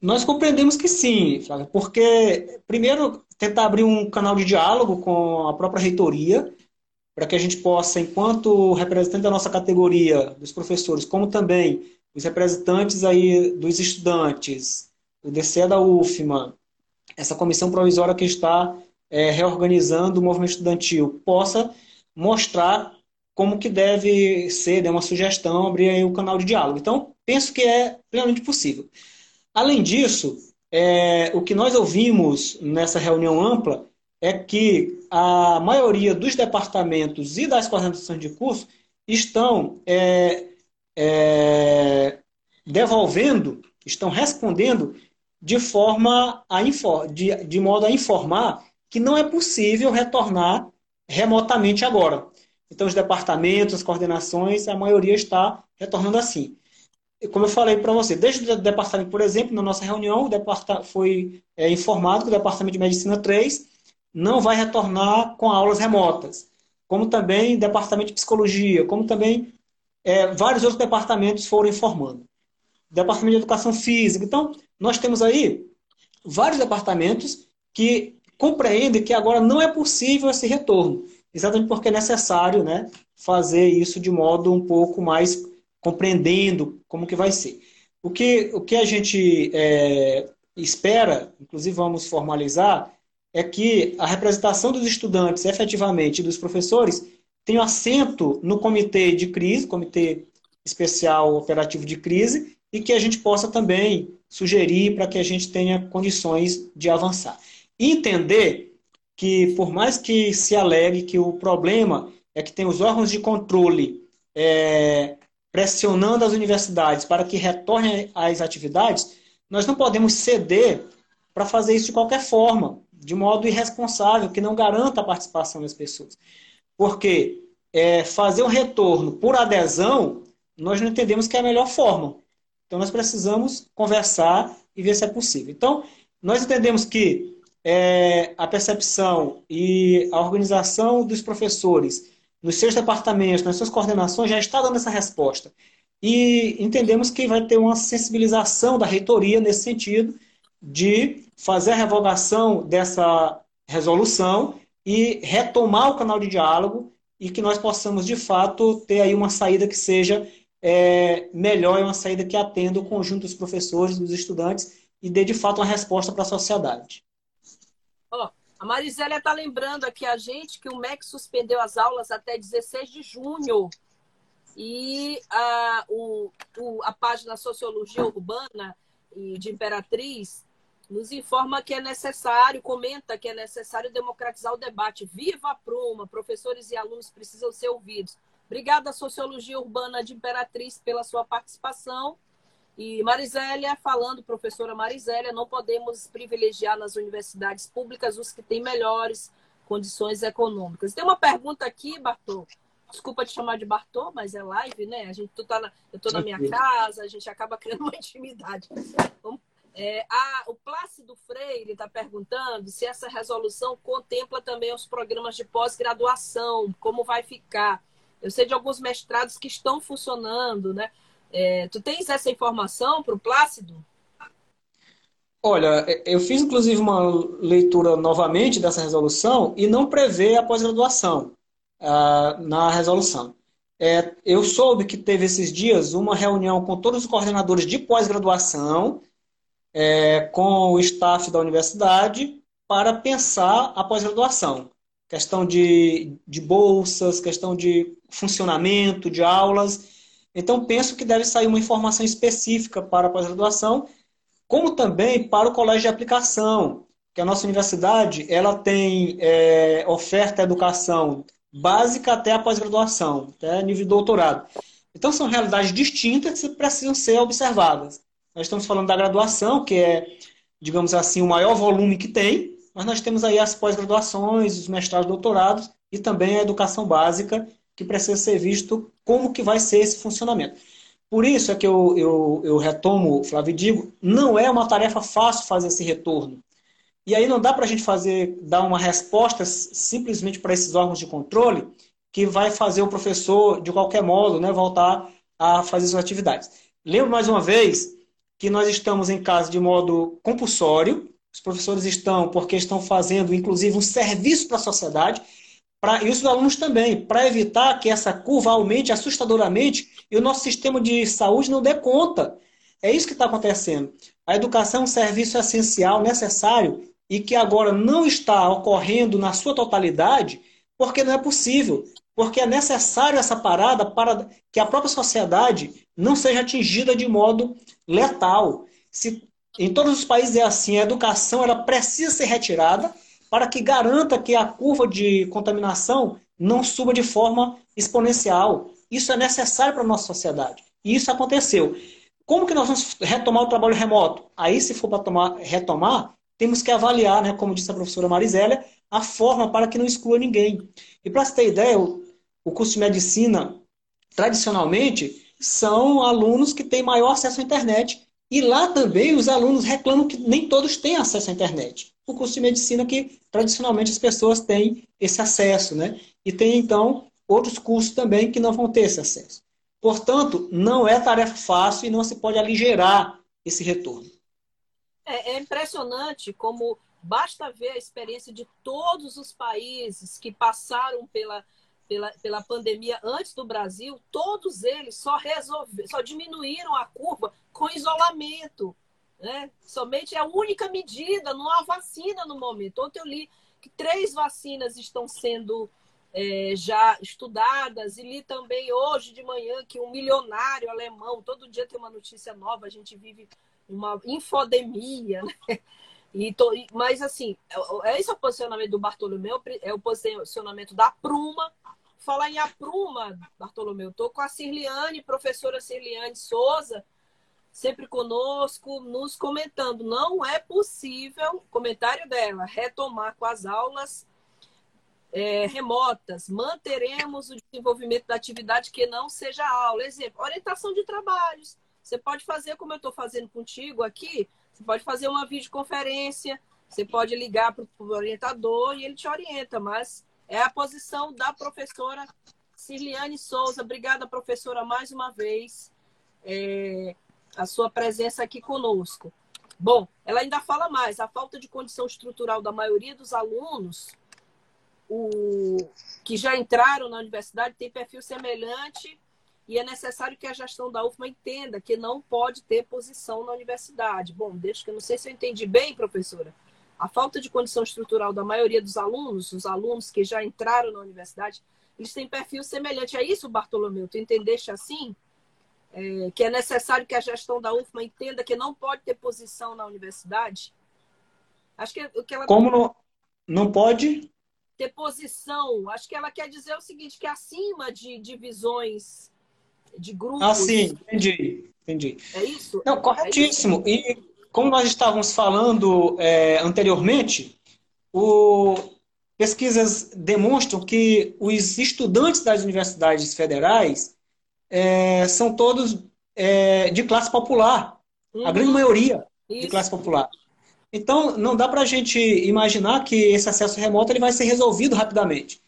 Nós compreendemos que sim, Flávia, porque, primeiro, tentar abrir um canal de diálogo com a própria reitoria, para que a gente possa, enquanto representante da nossa categoria, dos professores, como também os representantes aí dos estudantes, o DCE da UFMA, essa comissão provisória que está é, reorganizando o movimento estudantil, possa mostrar como que deve ser, dar uma sugestão, abrir aí o canal de diálogo. Então, penso que é plenamente possível. Além disso, é, o que nós ouvimos nessa reunião ampla é que a maioria dos departamentos e das coordenações de curso estão é, é, devolvendo, estão respondendo de forma a de, de modo a informar que não é possível retornar remotamente agora. Então, os departamentos, as coordenações, a maioria está retornando assim. Como eu falei para você, desde o departamento, por exemplo, na nossa reunião, foi é, informado que o departamento de medicina 3 não vai retornar com aulas remotas, como também departamento de psicologia, como também é, vários outros departamentos foram informando. Departamento de educação física. Então, nós temos aí vários departamentos que compreendem que agora não é possível esse retorno exatamente porque é necessário né, fazer isso de modo um pouco mais compreendendo como que vai ser. O que, o que a gente é, espera, inclusive vamos formalizar, é que a representação dos estudantes, efetivamente, dos professores, tenha assento no comitê de crise, comitê especial operativo de crise, e que a gente possa também sugerir para que a gente tenha condições de avançar. entender que, por mais que se alegue que o problema é que tem os órgãos de controle é, pressionando as universidades para que retornem às atividades, nós não podemos ceder para fazer isso de qualquer forma, de modo irresponsável, que não garanta a participação das pessoas. Porque é, fazer um retorno por adesão, nós não entendemos que é a melhor forma. Então, nós precisamos conversar e ver se é possível. Então, nós entendemos que é, a percepção e a organização dos professores nos seus departamentos, nas suas coordenações, já está dando essa resposta. E entendemos que vai ter uma sensibilização da reitoria nesse sentido de fazer a revogação dessa resolução e retomar o canal de diálogo e que nós possamos, de fato, ter aí uma saída que seja é, melhor e uma saída que atenda o conjunto dos professores, dos estudantes e dê, de fato, uma resposta para a sociedade. Ó, a Marisélia está lembrando aqui a gente que o MEC suspendeu as aulas até 16 de junho. E a, o, o, a página Sociologia Urbana e de Imperatriz nos informa que é necessário, comenta que é necessário democratizar o debate. Viva a Pruma! Professores e alunos precisam ser ouvidos. Obrigada, Sociologia Urbana de Imperatriz, pela sua participação. E Marisélia, falando, professora Marisélia, não podemos privilegiar nas universidades públicas os que têm melhores condições econômicas. Tem uma pergunta aqui, Bartô. Desculpa te chamar de Bartô, mas é live, né? A gente, tu tá na, eu estou na minha casa, a gente acaba criando uma intimidade. É, a, o Plácido Freire está perguntando se essa resolução contempla também os programas de pós-graduação, como vai ficar. Eu sei de alguns mestrados que estão funcionando, né? É, tu tens essa informação para o Plácido? Olha, eu fiz inclusive uma leitura novamente dessa resolução e não prevê a pós-graduação uh, na resolução. É, eu soube que teve esses dias uma reunião com todos os coordenadores de pós-graduação, é, com o staff da universidade, para pensar a pós-graduação. Questão de, de bolsas, questão de funcionamento de aulas. Então, penso que deve sair uma informação específica para a pós-graduação, como também para o colégio de aplicação, que a nossa universidade ela tem é, oferta educação básica até a pós-graduação, até nível de doutorado. Então, são realidades distintas que precisam ser observadas. Nós estamos falando da graduação, que é, digamos assim, o maior volume que tem, mas nós temos aí as pós-graduações, os mestrados, doutorados e também a educação básica, que precisa ser visto como que vai ser esse funcionamento. Por isso é que eu, eu, eu retomo, Flávio, e digo, não é uma tarefa fácil fazer esse retorno. E aí não dá para a gente fazer, dar uma resposta simplesmente para esses órgãos de controle que vai fazer o professor, de qualquer modo, né, voltar a fazer suas atividades. Lembro mais uma vez que nós estamos em casa de modo compulsório, os professores estão porque estão fazendo, inclusive, um serviço para a sociedade, pra, e os alunos também, para evitar que essa curva aumente assustadoramente e o nosso sistema de saúde não dê conta. É isso que está acontecendo. A educação é um serviço essencial, necessário, e que agora não está ocorrendo na sua totalidade, porque não é possível. Porque é necessário essa parada para que a própria sociedade não seja atingida de modo letal. Se em todos os países é assim, a educação ela precisa ser retirada para que garanta que a curva de contaminação não suba de forma exponencial. Isso é necessário para a nossa sociedade. E isso aconteceu. Como que nós vamos retomar o trabalho remoto? Aí, se for para retomar, temos que avaliar, né, como disse a professora Marisélia, a forma para que não exclua ninguém. E para você ter ideia, o, curso de medicina, tradicionalmente, são alunos que têm maior acesso à internet. E lá também os alunos reclamam que nem todos têm acesso à internet. O curso de medicina que tradicionalmente as pessoas têm esse acesso, né? E tem então outros cursos também que não vão ter esse acesso. Portanto, não é tarefa fácil e não se pode aligerar esse retorno. É, é, impressionante como basta ver a experiência de todos os países que passaram pela, pela, pela pandemia antes do Brasil, todos eles só resolveram, só diminuíram a curva com isolamento. Né? Somente é a única medida, não há vacina no momento. Ontem eu li que três vacinas estão sendo é, já estudadas, e li também hoje de manhã que um milionário alemão, todo dia tem uma notícia nova, a gente vive uma infodemia, né? E tô, mas assim, é, é esse é o posicionamento do Bartolomeu, é o posicionamento da Pruma. Falar em a Pruma, Bartolomeu, estou com a Cirliane, professora Cirliane Souza, sempre conosco, nos comentando. Não é possível, comentário dela, retomar com as aulas é, remotas, manteremos o desenvolvimento da atividade que não seja aula. Exemplo, orientação de trabalhos. Você pode fazer como eu estou fazendo contigo aqui, você pode fazer uma videoconferência, você pode ligar para o orientador e ele te orienta, mas é a posição da professora Cirliane Souza. Obrigada, professora, mais uma vez, é, a sua presença aqui conosco. Bom, ela ainda fala mais, a falta de condição estrutural da maioria dos alunos o, que já entraram na universidade tem perfil semelhante e é necessário que a gestão da UFMA entenda que não pode ter posição na universidade. Bom, deixa que eu não sei se eu entendi bem, professora. A falta de condição estrutural da maioria dos alunos, os alunos que já entraram na universidade, eles têm perfil semelhante. É isso, Bartolomeu? Tu entendeste assim? É, que é necessário que a gestão da UFMA entenda que não pode ter posição na universidade? Acho que o que ela. Como não, não pode? ter posição. Acho que ela quer dizer o seguinte, que acima de divisões de grupos. Ah, sim, entendi. entendi. É isso? Não, corretíssimo. É isso? E como nós estávamos falando é, anteriormente, o... pesquisas demonstram que os estudantes das universidades federais é, são todos é, de classe popular. Uhum. A grande maioria isso. de classe popular. Então, não dá para a gente imaginar que esse acesso remoto ele vai ser resolvido rapidamente.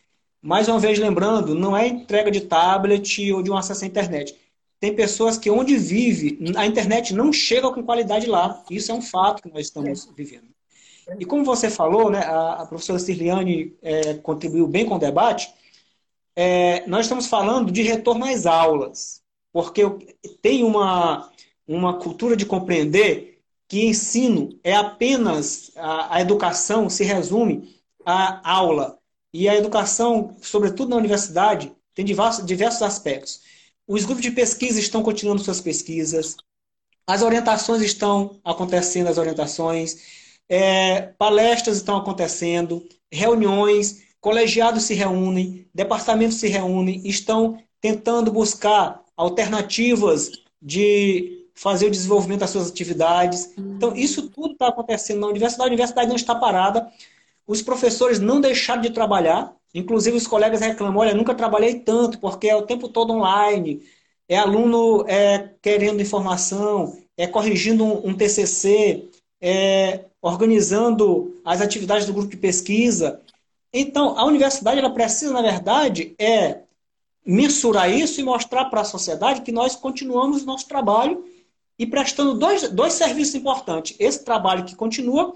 Mais uma vez, lembrando, não é entrega de tablet ou de um acesso à internet. Tem pessoas que onde vive, a internet não chega com qualidade lá. Isso é um fato que nós estamos vivendo. E como você falou, né, a, a professora Cirliane é, contribuiu bem com o debate, é, nós estamos falando de retorno às aulas, porque tem uma, uma cultura de compreender que ensino é apenas a, a educação se resume à aula. E a educação, sobretudo na universidade, tem diversos, diversos aspectos. Os grupos de pesquisa estão continuando suas pesquisas, as orientações estão acontecendo, as orientações, é, palestras estão acontecendo, reuniões, colegiados se reúnem, departamentos se reúnem, estão tentando buscar alternativas de fazer o desenvolvimento das suas atividades. Então, isso tudo está acontecendo na universidade. A universidade não está parada. Os professores não deixaram de trabalhar. Inclusive, os colegas reclamam: olha, nunca trabalhei tanto, porque é o tempo todo online. É aluno é, querendo informação, é corrigindo um, um TCC, é organizando as atividades do grupo de pesquisa. Então, a universidade ela precisa, na verdade, é mensurar isso e mostrar para a sociedade que nós continuamos o nosso trabalho e prestando dois, dois serviços importantes. Esse trabalho que continua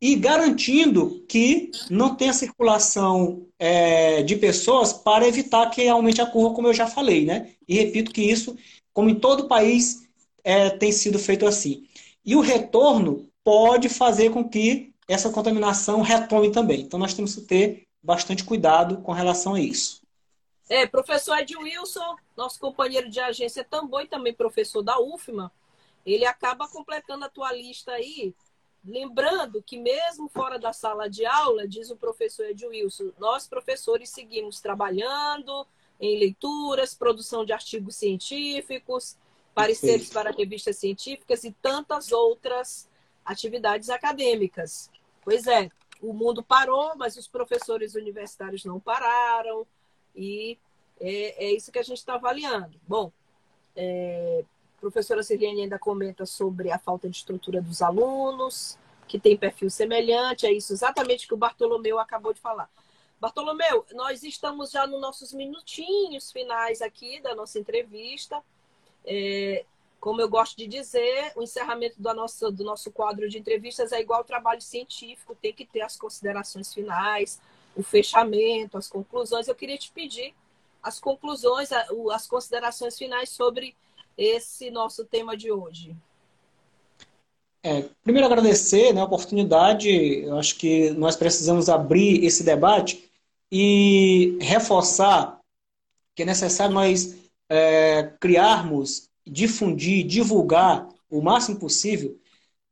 e garantindo que não tenha circulação é, de pessoas para evitar que aumente a curva, como eu já falei, né? E repito que isso, como em todo país, é, tem sido feito assim. E o retorno pode fazer com que essa contaminação retome também. Então nós temos que ter bastante cuidado com relação a isso. É, professor Ed Wilson, nosso companheiro de agência também, e também professor da UFMA, ele acaba completando a tua lista aí Lembrando que, mesmo fora da sala de aula, diz o professor Ed Wilson, nós professores seguimos trabalhando em leituras, produção de artigos científicos, pareceres para revistas científicas e tantas outras atividades acadêmicas. Pois é, o mundo parou, mas os professores universitários não pararam, e é, é isso que a gente está avaliando. Bom, é, professora Sirlene ainda comenta sobre a falta de estrutura dos alunos, que tem perfil semelhante, é isso exatamente que o Bartolomeu acabou de falar. Bartolomeu, nós estamos já nos nossos minutinhos finais aqui da nossa entrevista. É, como eu gosto de dizer, o encerramento do nosso, do nosso quadro de entrevistas é igual ao trabalho científico, tem que ter as considerações finais, o fechamento, as conclusões. Eu queria te pedir as conclusões, as considerações finais sobre esse nosso tema de hoje? É, primeiro, agradecer né, a oportunidade. Eu acho que nós precisamos abrir esse debate e reforçar que é necessário nós é, criarmos, difundir, divulgar o máximo possível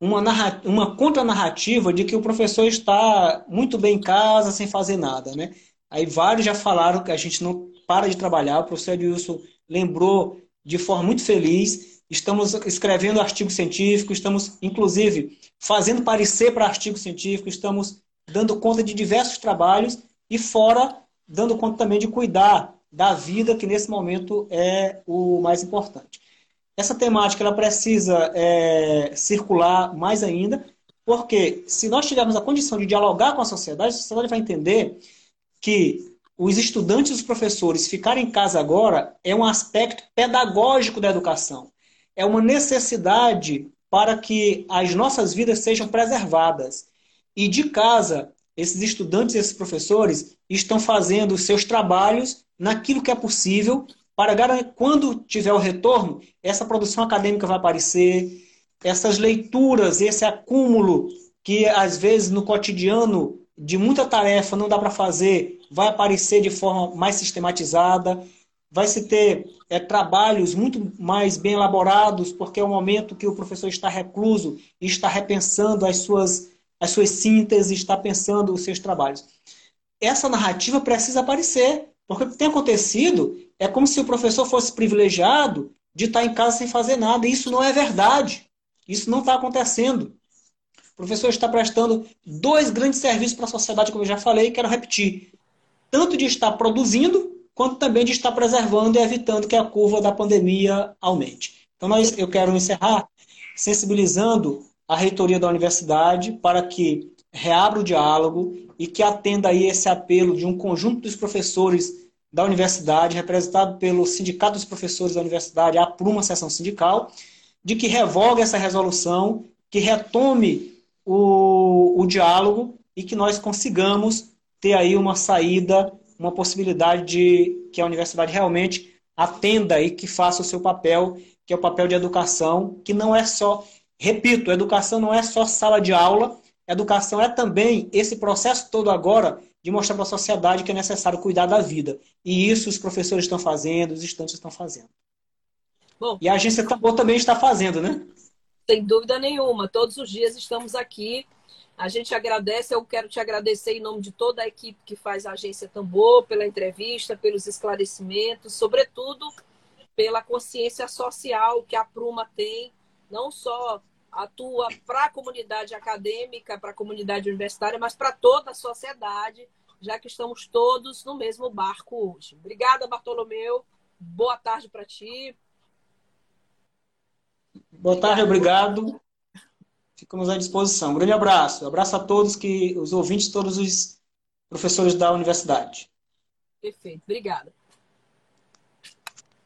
uma, uma contranarrativa de que o professor está muito bem em casa, sem fazer nada. Né? Aí vários já falaram que a gente não para de trabalhar. O professor Edilson lembrou de forma muito feliz. Estamos escrevendo artigo científico, estamos, inclusive, fazendo parecer para artigo científico, estamos dando conta de diversos trabalhos e, fora, dando conta também de cuidar da vida, que nesse momento é o mais importante. Essa temática ela precisa é, circular mais ainda, porque se nós tivermos a condição de dialogar com a sociedade, a sociedade vai entender que os estudantes e os professores ficarem em casa agora é um aspecto pedagógico da educação. É uma necessidade para que as nossas vidas sejam preservadas. E de casa, esses estudantes e esses professores estão fazendo seus trabalhos naquilo que é possível para garantir, quando tiver o retorno, essa produção acadêmica vai aparecer, essas leituras, esse acúmulo que às vezes no cotidiano de muita tarefa não dá para fazer, vai aparecer de forma mais sistematizada, vai se ter é, trabalhos muito mais bem elaborados, porque é o momento que o professor está recluso e está repensando as suas, as suas sínteses, está pensando os seus trabalhos. Essa narrativa precisa aparecer, porque o que tem acontecido é como se o professor fosse privilegiado de estar em casa sem fazer nada, e isso não é verdade. Isso não está acontecendo. O professor está prestando dois grandes serviços para a sociedade, como eu já falei, quero repetir. Tanto de estar produzindo, quanto também de estar preservando e evitando que a curva da pandemia aumente. Então, nós, eu quero encerrar sensibilizando a reitoria da universidade para que reabra o diálogo e que atenda aí esse apelo de um conjunto dos professores da universidade, representado pelo Sindicato dos Professores da Universidade, a Pruma Sessão Sindical, de que revogue essa resolução, que retome o, o diálogo e que nós consigamos ter aí uma saída, uma possibilidade de que a universidade realmente atenda e que faça o seu papel, que é o papel de educação, que não é só, repito, educação não é só sala de aula, educação é também esse processo todo agora de mostrar para a sociedade que é necessário cuidar da vida. E isso os professores estão fazendo, os estudantes estão fazendo. Bom, e a agência também está fazendo, né? Sem dúvida nenhuma. Todos os dias estamos aqui. A gente agradece, eu quero te agradecer em nome de toda a equipe que faz a Agência Tambor, pela entrevista, pelos esclarecimentos, sobretudo pela consciência social que a Pruma tem, não só atua para a comunidade acadêmica, para a comunidade universitária, mas para toda a sociedade, já que estamos todos no mesmo barco hoje. Obrigada, Bartolomeu. Boa tarde para ti. Boa tarde, obrigado. Ficamos à disposição. Um grande abraço. abraço a todos que os ouvintes, todos os professores da universidade. Perfeito, obrigada.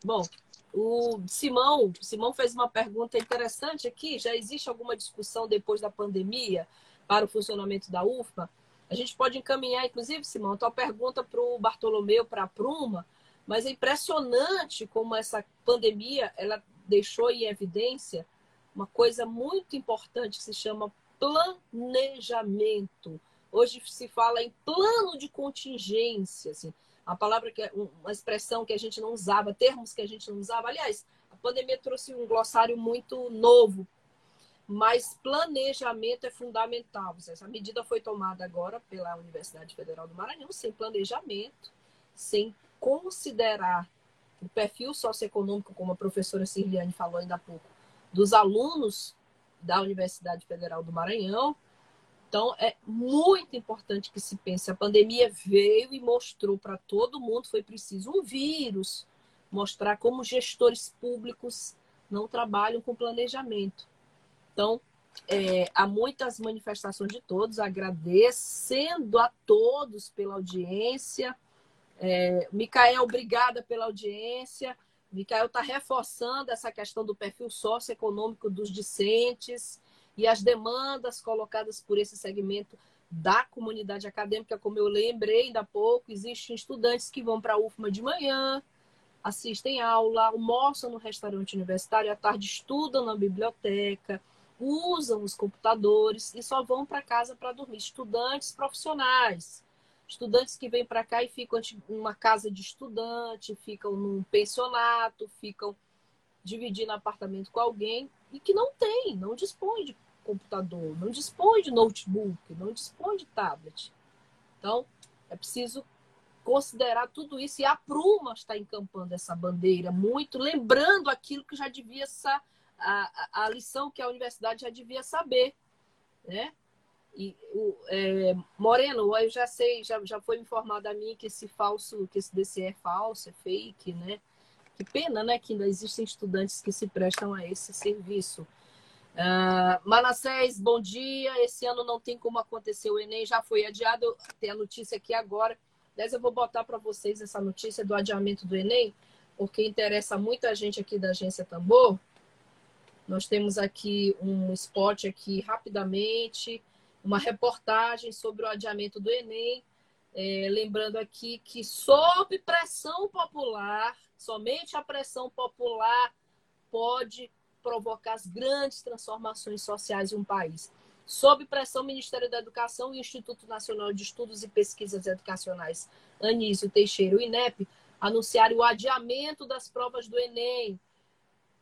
Bom, o Simão, Simão fez uma pergunta interessante aqui. Já existe alguma discussão depois da pandemia para o funcionamento da UFMA, a gente pode encaminhar, inclusive, Simão, a tua pergunta para o Bartolomeu, para a Pruma, mas é impressionante como essa pandemia ela deixou em evidência uma coisa muito importante que se chama planejamento. Hoje se fala em plano de contingência, assim, a palavra que é uma expressão que a gente não usava, termos que a gente não usava. Aliás, a pandemia trouxe um glossário muito novo, mas planejamento é fundamental. Essa medida foi tomada agora pela Universidade Federal do Maranhão sem planejamento, sem considerar o perfil socioeconômico, como a professora Cirliane falou ainda há pouco, dos alunos da Universidade Federal do Maranhão. Então, é muito importante que se pense. A pandemia veio e mostrou para todo mundo, foi preciso um vírus, mostrar como gestores públicos não trabalham com planejamento. Então, é, há muitas manifestações de todos, agradecendo a todos pela audiência. É, Micael, obrigada pela audiência. Micael está reforçando essa questão do perfil socioeconômico dos discentes e as demandas colocadas por esse segmento da comunidade acadêmica, como eu lembrei ainda há pouco, existem estudantes que vão para a UFMA de manhã, assistem aula, almoçam no restaurante universitário, à tarde estudam na biblioteca, usam os computadores e só vão para casa para dormir. Estudantes profissionais, Estudantes que vêm para cá e ficam numa casa de estudante, ficam num pensionato, ficam dividindo apartamento com alguém e que não tem, não dispõe de computador, não dispõe de notebook, não dispõe de tablet. Então, é preciso considerar tudo isso e a Pruma está encampando essa bandeira muito, lembrando aquilo que já devia a, a, a lição que a universidade já devia saber, né? E o é, Moreno, eu já sei, já, já foi informado a mim que esse falso, que esse DCE é falso, é fake, né? Que pena, né? Que ainda existem estudantes que se prestam a esse serviço. Uh, Manassés, bom dia. Esse ano não tem como acontecer o Enem, já foi adiado. Tem a notícia aqui agora. Aliás, eu vou botar para vocês essa notícia do adiamento do Enem, porque interessa muita gente aqui da agência Tambor. Nós temos aqui um spot aqui rapidamente uma reportagem sobre o adiamento do Enem. É, lembrando aqui que, sob pressão popular, somente a pressão popular pode provocar as grandes transformações sociais de um país. Sob pressão, Ministério da Educação e Instituto Nacional de Estudos e Pesquisas Educacionais, Anísio Teixeira, o INEP, anunciaram o adiamento das provas do Enem,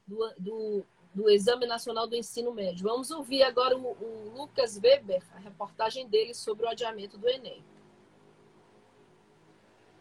do, do do Exame Nacional do Ensino Médio. Vamos ouvir agora o, o Lucas Weber, a reportagem dele sobre o adiamento do Enem.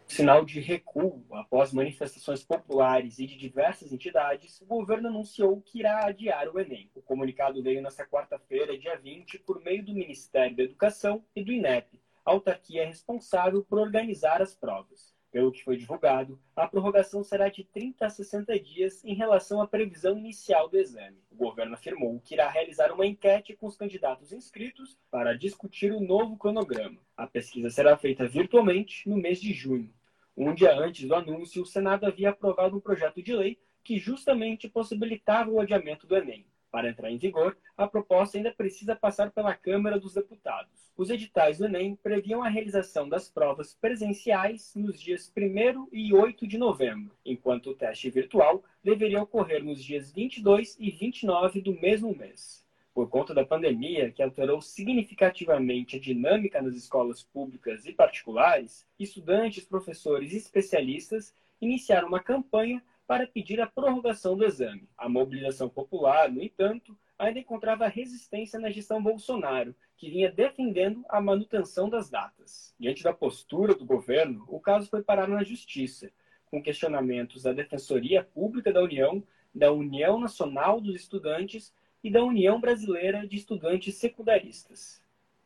Sinal de recuo após manifestações populares e de diversas entidades, o governo anunciou que irá adiar o Enem. O comunicado veio nesta quarta-feira, dia 20, por meio do Ministério da Educação e do INEP, autarquia responsável por organizar as provas. Pelo que foi divulgado, a prorrogação será de 30 a 60 dias em relação à previsão inicial do exame. O governo afirmou que irá realizar uma enquete com os candidatos inscritos para discutir o novo cronograma. A pesquisa será feita virtualmente no mês de junho. Um dia antes do anúncio, o Senado havia aprovado um projeto de lei que justamente possibilitava o adiamento do Enem. Para entrar em vigor, a proposta ainda precisa passar pela Câmara dos Deputados. Os editais do Enem previam a realização das provas presenciais nos dias 1 e 8 de novembro, enquanto o teste virtual deveria ocorrer nos dias 22 e 29 do mesmo mês. Por conta da pandemia, que alterou significativamente a dinâmica nas escolas públicas e particulares, estudantes, professores e especialistas iniciaram uma campanha para pedir a prorrogação do exame. A mobilização popular, no entanto, ainda encontrava resistência na gestão Bolsonaro, que vinha defendendo a manutenção das datas. Diante da postura do governo, o caso foi parar na Justiça, com questionamentos da Defensoria Pública da União, da União Nacional dos Estudantes e da União Brasileira de Estudantes Secundaristas.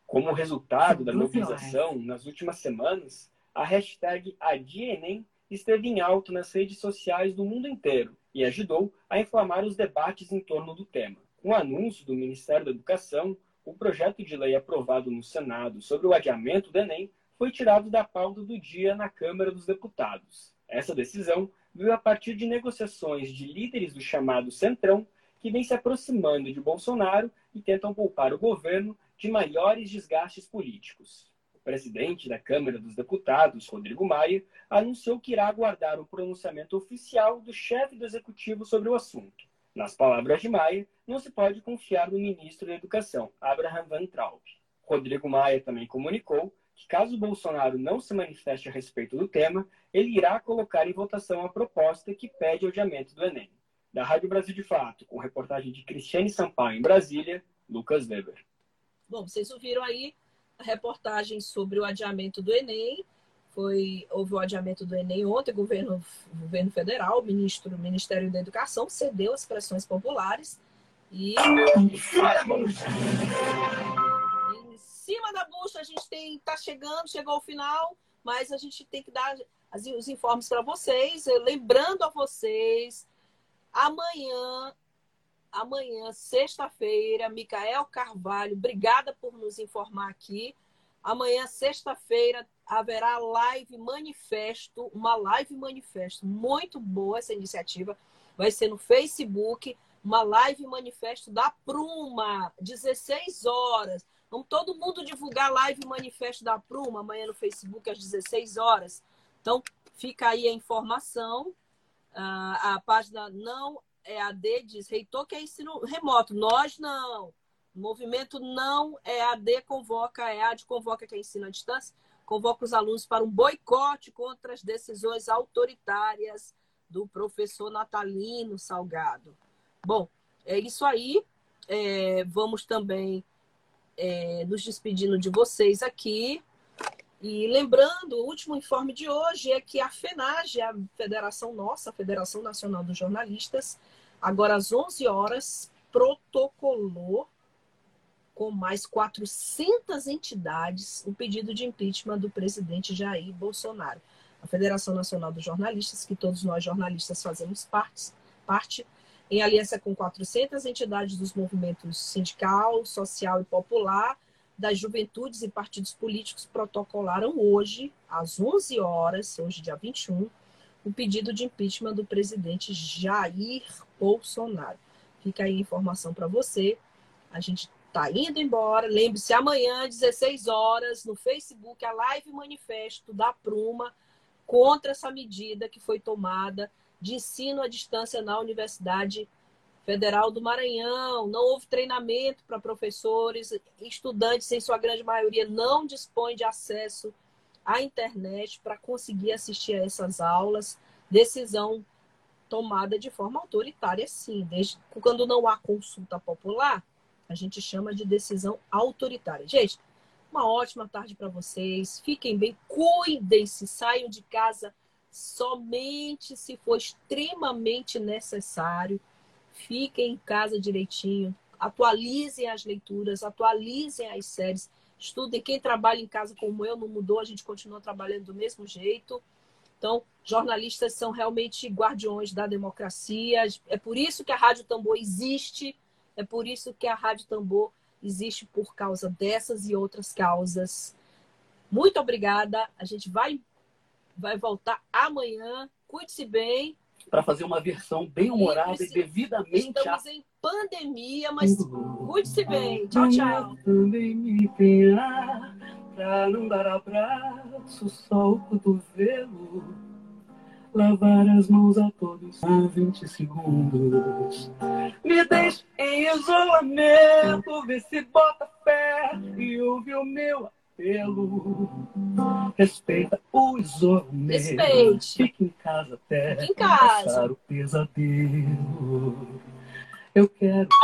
Como resultado da mobilização, nas últimas semanas, a hashtag ADIENEM esteve em alto nas redes sociais do mundo inteiro e ajudou a inflamar os debates em torno do tema. Com o anúncio do Ministério da Educação, o projeto de lei aprovado no Senado sobre o adiamento do Enem foi tirado da pauta do dia na Câmara dos Deputados. Essa decisão veio a partir de negociações de líderes do chamado Centrão que vem se aproximando de Bolsonaro e tentam poupar o governo de maiores desgastes políticos. O presidente da Câmara dos Deputados, Rodrigo Maia, anunciou que irá aguardar o pronunciamento oficial do chefe do executivo sobre o assunto. Nas palavras de Maia, não se pode confiar no ministro da Educação, Abraham Van Traub. Rodrigo Maia também comunicou que, caso Bolsonaro não se manifeste a respeito do tema, ele irá colocar em votação a proposta que pede o adiamento do Enem. Da Rádio Brasil de Fato, com reportagem de Cristiane Sampaio em Brasília, Lucas Weber. Bom, vocês ouviram aí reportagem sobre o adiamento do Enem. Foi, houve o adiamento do Enem ontem, o governo, governo federal, o ministro, o Ministério da Educação, cedeu às pressões populares e. Em cima da bucha, a gente tem. está chegando, chegou ao final, mas a gente tem que dar os informes para vocês. Lembrando a vocês Amanhã, amanhã, sexta-feira, Micael Carvalho, obrigada por nos informar aqui. Amanhã, sexta-feira, haverá live manifesto, uma live manifesto. Muito boa essa iniciativa. Vai ser no Facebook, uma live manifesto da Pruma, 16 horas. Vamos todo mundo divulgar live manifesto da Pruma amanhã no Facebook às 16 horas. Então, fica aí a informação. Ah, a página não é AD diz, reitor que é ensino remoto. Nós não. O movimento não é AD convoca, é AD convoca que é ensino à distância, convoca os alunos para um boicote contra as decisões autoritárias do professor Natalino Salgado. Bom, é isso aí. É, vamos também é, nos despedindo de vocês aqui. E lembrando, o último informe de hoje é que a FENAGE, a federação nossa, a Federação Nacional dos Jornalistas, agora às 11 horas, protocolou com mais 400 entidades o pedido de impeachment do presidente Jair Bolsonaro. A Federação Nacional dos Jornalistas, que todos nós jornalistas fazemos parte, parte em aliança com 400 entidades dos movimentos sindical, social e popular, das juventudes e partidos políticos protocolaram hoje, às 11 horas, hoje dia 21, o pedido de impeachment do presidente Jair Bolsonaro. Fica aí a informação para você. A gente está indo embora. Lembre-se, amanhã, 16 horas, no Facebook, a live manifesto da Pruma contra essa medida que foi tomada de ensino à distância na Universidade Federal do Maranhão, não houve treinamento para professores, estudantes, em sua grande maioria, não dispõem de acesso à internet para conseguir assistir a essas aulas. Decisão tomada de forma autoritária, sim. Desde, quando não há consulta popular, a gente chama de decisão autoritária. Gente, uma ótima tarde para vocês. Fiquem bem, cuidem-se, saiam de casa somente se for extremamente necessário fiquem em casa direitinho, atualizem as leituras, atualizem as séries, estudem. Quem trabalha em casa como eu não mudou, a gente continua trabalhando do mesmo jeito. Então, jornalistas são realmente guardiões da democracia. É por isso que a Rádio Tambor existe, é por isso que a Rádio Tambor existe por causa dessas e outras causas. Muito obrigada. A gente vai vai voltar amanhã. Cuide-se bem para fazer uma versão bem humorada e, e devidamente. Estamos em pandemia, mas cuide-se bem. Tchau, tchau. Não dar abraço, só o cotovelo. Lavar as mãos a todos há 20 segundos. Me deixe em isolamento, vê se bota fé e ouve o meu pelo. Respeita o isolamento. Respeite. Fique em casa até Fique em casa. passar o pesadelo. Eu quero que